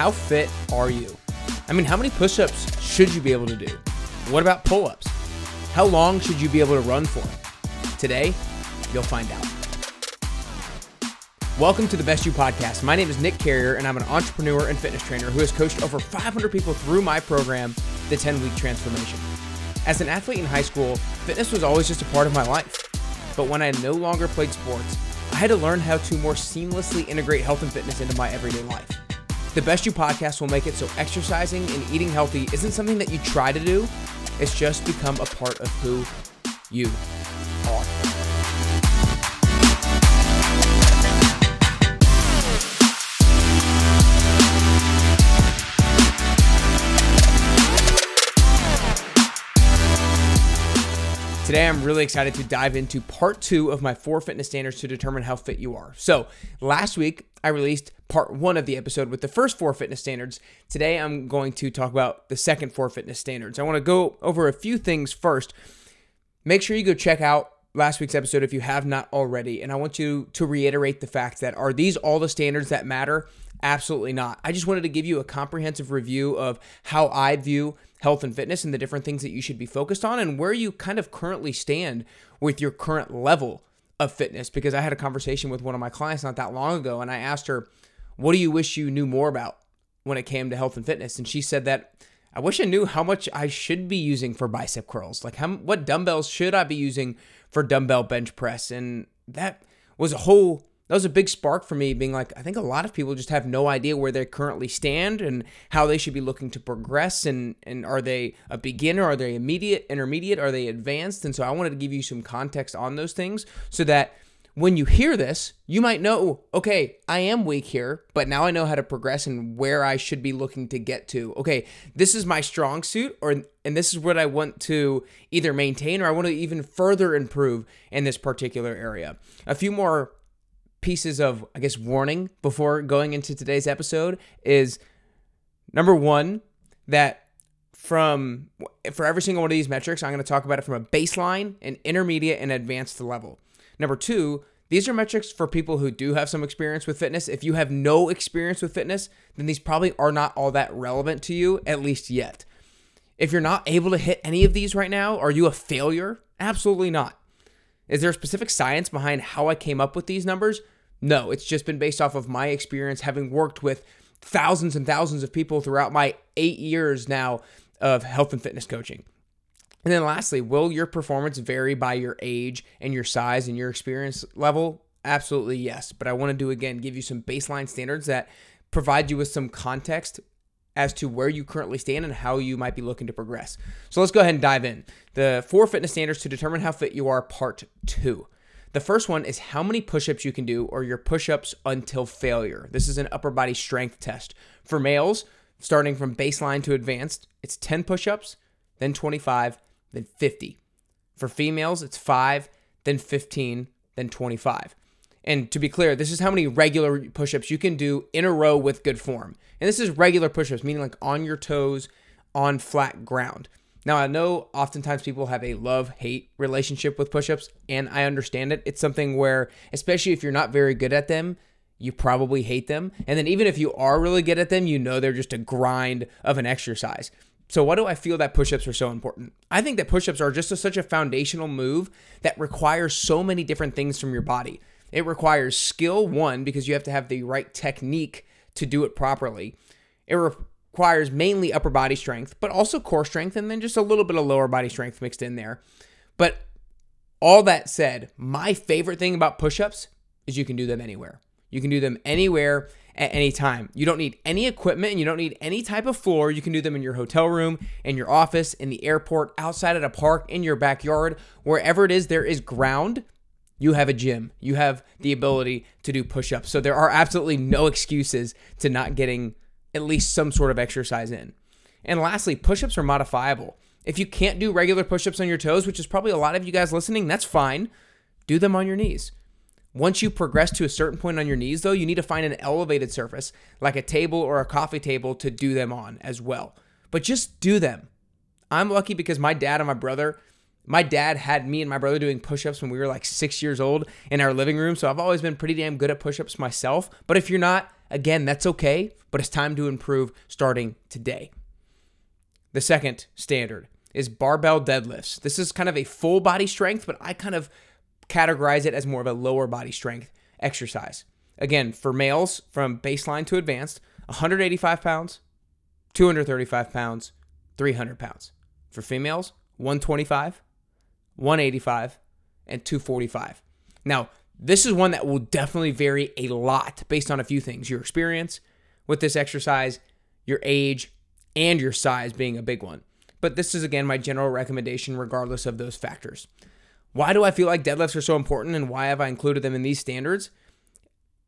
how fit are you? I mean, how many push ups should you be able to do? What about pull ups? How long should you be able to run for? Today, you'll find out. Welcome to the Best You podcast. My name is Nick Carrier, and I'm an entrepreneur and fitness trainer who has coached over 500 people through my program, the 10 Week Transformation. As an athlete in high school, fitness was always just a part of my life. But when I no longer played sports, I had to learn how to more seamlessly integrate health and fitness into my everyday life. The Best You podcast will make it so exercising and eating healthy isn't something that you try to do, it's just become a part of who you are. Today, I'm really excited to dive into part two of my four fitness standards to determine how fit you are. So, last week, I released part one of the episode with the first four fitness standards. Today, I'm going to talk about the second four fitness standards. I want to go over a few things first. Make sure you go check out last week's episode if you have not already. And I want you to reiterate the fact that are these all the standards that matter? Absolutely not. I just wanted to give you a comprehensive review of how I view health and fitness and the different things that you should be focused on and where you kind of currently stand with your current level of fitness. Because I had a conversation with one of my clients not that long ago and I asked her, What do you wish you knew more about when it came to health and fitness? And she said that I wish I knew how much I should be using for bicep curls. Like, how, what dumbbells should I be using for dumbbell bench press? And that was a whole that was a big spark for me being like i think a lot of people just have no idea where they currently stand and how they should be looking to progress and and are they a beginner are they immediate intermediate are they advanced and so i wanted to give you some context on those things so that when you hear this you might know okay i am weak here but now i know how to progress and where i should be looking to get to okay this is my strong suit or and this is what i want to either maintain or i want to even further improve in this particular area a few more pieces of, I guess, warning before going into today's episode is number one, that from for every single one of these metrics, I'm going to talk about it from a baseline, an intermediate, and advanced level. Number two, these are metrics for people who do have some experience with fitness. If you have no experience with fitness, then these probably are not all that relevant to you, at least yet. If you're not able to hit any of these right now, are you a failure? Absolutely not. Is there specific science behind how I came up with these numbers? No, it's just been based off of my experience having worked with thousands and thousands of people throughout my eight years now of health and fitness coaching. And then lastly, will your performance vary by your age and your size and your experience level? Absolutely yes. But I want to do again, give you some baseline standards that provide you with some context as to where you currently stand and how you might be looking to progress. So let's go ahead and dive in. The four fitness standards to determine how fit you are, part two. The first one is how many push ups you can do or your push ups until failure. This is an upper body strength test. For males, starting from baseline to advanced, it's 10 push ups, then 25, then 50. For females, it's 5, then 15, then 25. And to be clear, this is how many regular push ups you can do in a row with good form. And this is regular push ups, meaning like on your toes on flat ground. Now, I know oftentimes people have a love hate relationship with push ups, and I understand it. It's something where, especially if you're not very good at them, you probably hate them. And then even if you are really good at them, you know they're just a grind of an exercise. So, why do I feel that push ups are so important? I think that push ups are just a, such a foundational move that requires so many different things from your body. It requires skill, one, because you have to have the right technique to do it properly. It re- requires mainly upper body strength, but also core strength, and then just a little bit of lower body strength mixed in there. But all that said, my favorite thing about push ups is you can do them anywhere. You can do them anywhere at any time. You don't need any equipment and you don't need any type of floor. You can do them in your hotel room, in your office, in the airport, outside at a park, in your backyard, wherever it is there is ground. You have a gym. You have the ability to do push ups. So there are absolutely no excuses to not getting at least some sort of exercise in. And lastly, push ups are modifiable. If you can't do regular push ups on your toes, which is probably a lot of you guys listening, that's fine. Do them on your knees. Once you progress to a certain point on your knees, though, you need to find an elevated surface, like a table or a coffee table, to do them on as well. But just do them. I'm lucky because my dad and my brother, my dad had me and my brother doing push ups when we were like six years old in our living room. So I've always been pretty damn good at push ups myself. But if you're not, again, that's okay, but it's time to improve starting today. The second standard is barbell deadlifts. This is kind of a full body strength, but I kind of categorize it as more of a lower body strength exercise. Again, for males from baseline to advanced, 185 pounds, 235 pounds, 300 pounds. For females, 125, 185, and 245. Now, this is one that will definitely vary a lot based on a few things your experience with this exercise, your age, and your size being a big one. But this is again my general recommendation, regardless of those factors. Why do I feel like deadlifts are so important and why have I included them in these standards?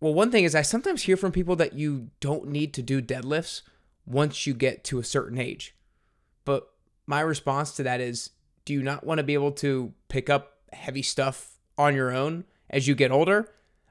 Well, one thing is I sometimes hear from people that you don't need to do deadlifts once you get to a certain age. But my response to that is do you not want to be able to pick up heavy stuff on your own as you get older?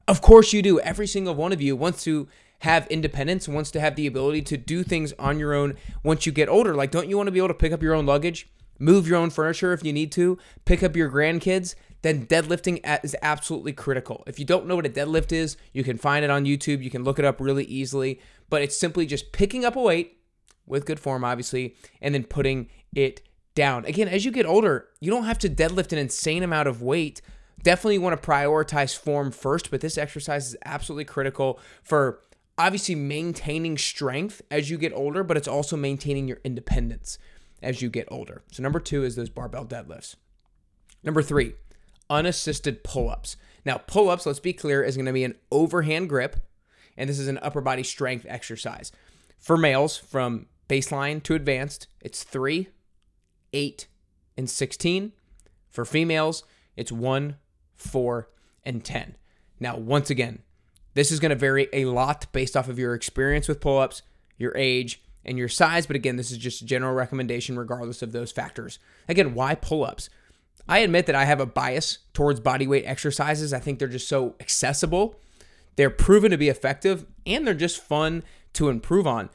Of course you do. Every single one of you wants to have independence, wants to have the ability to do things on your own once you get older. Like, don't you want to be able to pick up your own luggage, move your own furniture if you need to, pick up your grandkids? Then deadlifting is absolutely critical. If you don't know what a deadlift is, you can find it on YouTube. You can look it up really easily, but it's simply just picking up a weight with good form, obviously, and then putting it down. Again, as you get older, you don't have to deadlift an insane amount of weight. Definitely want to prioritize form first, but this exercise is absolutely critical for obviously maintaining strength as you get older, but it's also maintaining your independence as you get older. So, number two is those barbell deadlifts. Number three, unassisted pull ups. Now, pull ups, let's be clear, is going to be an overhand grip, and this is an upper body strength exercise. For males, from baseline to advanced, it's three, 8, and 16. For females, it's 1, 4, and 10. Now, once again, this is going to vary a lot based off of your experience with pull ups, your age, and your size. But again, this is just a general recommendation regardless of those factors. Again, why pull ups? I admit that I have a bias towards bodyweight exercises. I think they're just so accessible, they're proven to be effective, and they're just fun to improve on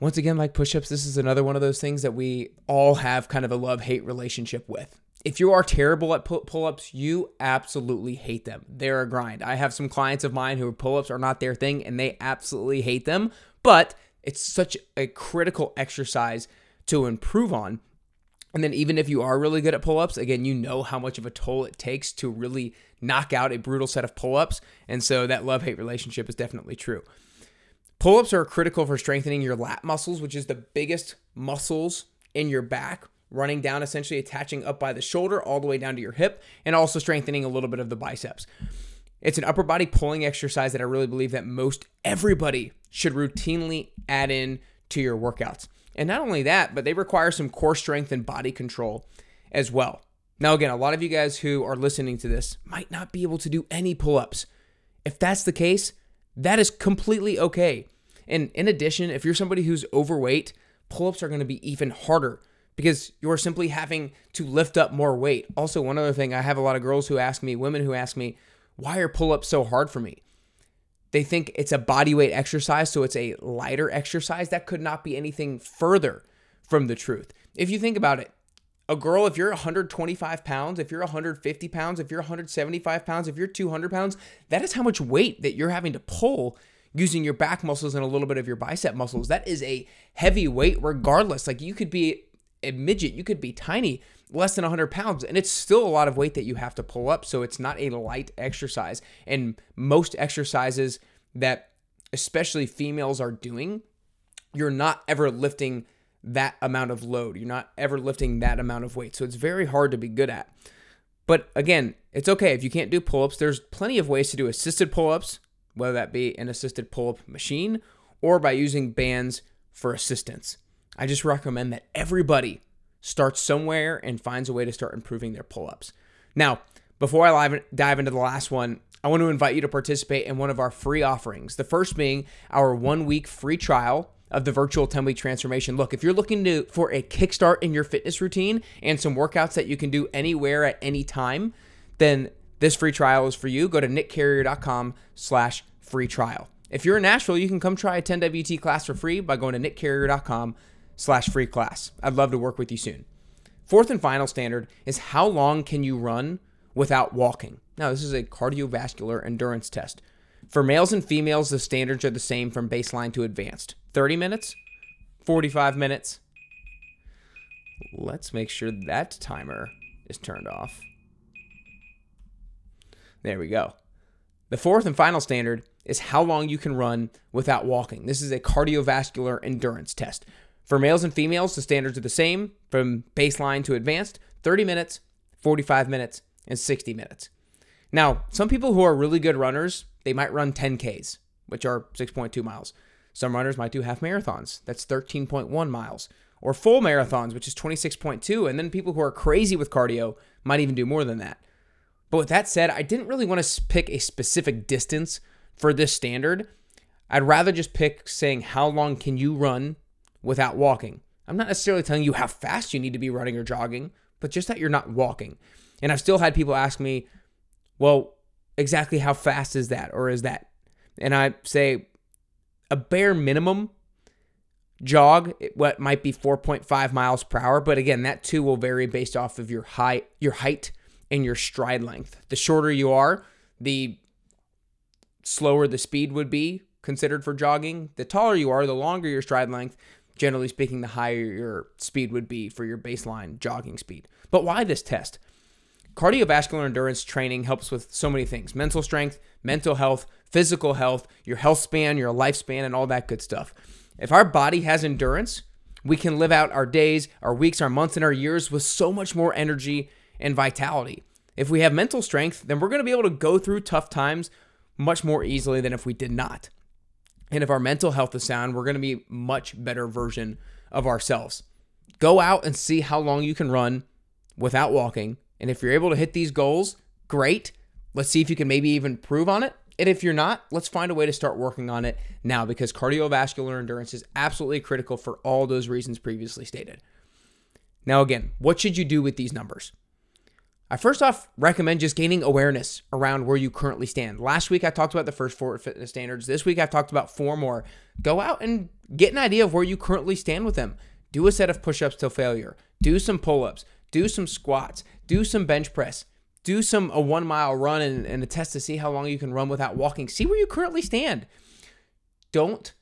once again, like push ups, this is another one of those things that we all have kind of a love hate relationship with. If you are terrible at pull ups, you absolutely hate them. They're a grind. I have some clients of mine who pull ups are not their thing and they absolutely hate them, but it's such a critical exercise to improve on. And then, even if you are really good at pull ups, again, you know how much of a toll it takes to really knock out a brutal set of pull ups. And so, that love hate relationship is definitely true. Pull ups are critical for strengthening your lat muscles, which is the biggest muscles in your back, running down, essentially attaching up by the shoulder all the way down to your hip, and also strengthening a little bit of the biceps. It's an upper body pulling exercise that I really believe that most everybody should routinely add in to your workouts. And not only that, but they require some core strength and body control as well. Now, again, a lot of you guys who are listening to this might not be able to do any pull ups. If that's the case, that is completely okay. And in addition, if you're somebody who's overweight, pull ups are to be even harder because you're simply having to lift up more weight. Also, one other thing, I have a lot of girls who ask me, women who ask me, why are pull ups so hard for me? They think it's a body weight exercise, so it's a lighter exercise. That could not be anything further from the truth. If you think about it, a girl, if you're 125 pounds, if you're 150 pounds, if you're 175 pounds, if you're 200 pounds, that is how much weight that you're having to pull using your back muscles and a little bit of your bicep muscles. That is a heavy weight, regardless. Like you could be a midget, you could be tiny, less than 100 pounds, and it's still a lot of weight that you have to pull up. So it's not a light exercise. And most exercises that, especially females, are doing, you're not ever lifting that amount of load. You're not ever lifting that amount of weight. So it's very hard to be good at. But again, it's okay if you can't do pull ups. There's plenty of ways to do assisted pull ups, whether that be an assisted pull up machine or by using bands for assistance. I just recommend that everybody starts somewhere and finds a way to start improving their pull ups. Now, before I dive into the last one, I want to invite you to participate in one of our free offerings. The first being our one week free trial of the virtual 10 week transformation. Look, if you're looking to for a kickstart in your fitness routine and some workouts that you can do anywhere at any time, then this free trial is for you. Go to nickcarrier.com slash free trial. If you're in Nashville, you can come try a 10WT class for free by going to nickcarrier.com slash free class. I'd love to work with you soon. Fourth and final standard is how long can you run without walking? Now, this is a cardiovascular endurance test. For males and females, the standards are the same from baseline to advanced 30 minutes, 45 minutes. Let's make sure that timer is turned off. There we go. The fourth and final standard is how long you can run without walking. This is a cardiovascular endurance test. For males and females, the standards are the same from baseline to advanced 30 minutes, 45 minutes, and 60 minutes. Now, some people who are really good runners, they might run 10Ks, which are 6.2 miles. Some runners might do half marathons, that's 13.1 miles, or full marathons, which is 26.2. And then people who are crazy with cardio might even do more than that. But with that said, I didn't really want to pick a specific distance for this standard. I'd rather just pick saying how long can you run without walking. I'm not necessarily telling you how fast you need to be running or jogging, but just that you're not walking. And I've still had people ask me, well, exactly how fast is that or is that? And I say a bare minimum jog what might be 4.5 miles per hour, but again, that too will vary based off of your height, your height and your stride length. The shorter you are, the slower the speed would be considered for jogging. The taller you are, the longer your stride length, generally speaking, the higher your speed would be for your baseline jogging speed. But why this test? Cardiovascular endurance training helps with so many things mental strength, mental health, physical health, your health span, your lifespan, and all that good stuff. If our body has endurance, we can live out our days, our weeks, our months, and our years with so much more energy and vitality. If we have mental strength, then we're going to be able to go through tough times much more easily than if we did not. And if our mental health is sound, we're going to be much better version of ourselves. Go out and see how long you can run without walking. And if you're able to hit these goals, great. Let's see if you can maybe even prove on it. And if you're not, let's find a way to start working on it now because cardiovascular endurance is absolutely critical for all those reasons previously stated. Now, again, what should you do with these numbers? I first off recommend just gaining awareness around where you currently stand. Last week I talked about the first four fitness standards. This week I've talked about four more. Go out and get an idea of where you currently stand with them. Do a set of push ups till failure. Do some pull ups. Do some squats. Do some bench press. Do some a one mile run and, and a test to see how long you can run without walking. See where you currently stand. Don't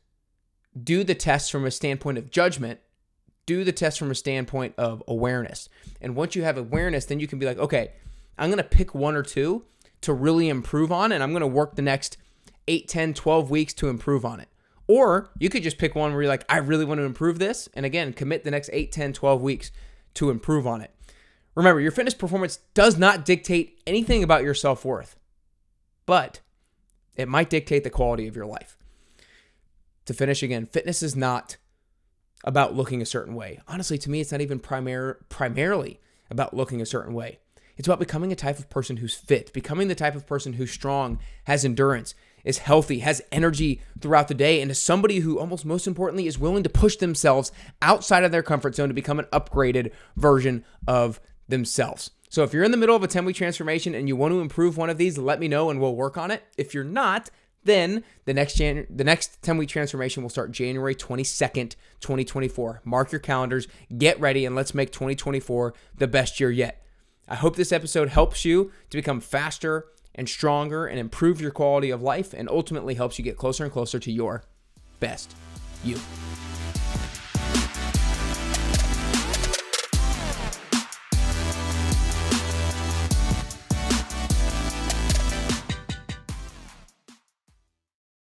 do the test from a standpoint of judgment do the test from a standpoint of awareness. And once you have awareness, then you can be like, okay, I'm going to pick one or two to really improve on, and I'm going to work the next 8, 10, 12 weeks to improve on it. Or you could just pick one where you're like, I really want to improve this. And again, commit the next 8, 10, 12 weeks to improve on it. Remember, your fitness performance does not dictate anything about your self worth, but it might dictate the quality of your life. To finish again, fitness is not about looking a certain way. Honestly, to me, it's not even primar- primarily about looking a certain way. It's about becoming a type of person who's fit, becoming the type of person who's strong, has endurance, is healthy, has energy throughout the day, and is somebody who, almost most importantly, is willing to push themselves outside of their comfort zone to become an upgraded version of themselves. So if you're in the middle of a 10 week transformation and you want to improve one of these, let me know and we'll work on it. If you're not, then the next Jan- the next 10 week transformation will start January 22nd, 2024. Mark your calendars, get ready, and let's make 2024 the best year yet. I hope this episode helps you to become faster and stronger and improve your quality of life and ultimately helps you get closer and closer to your best you.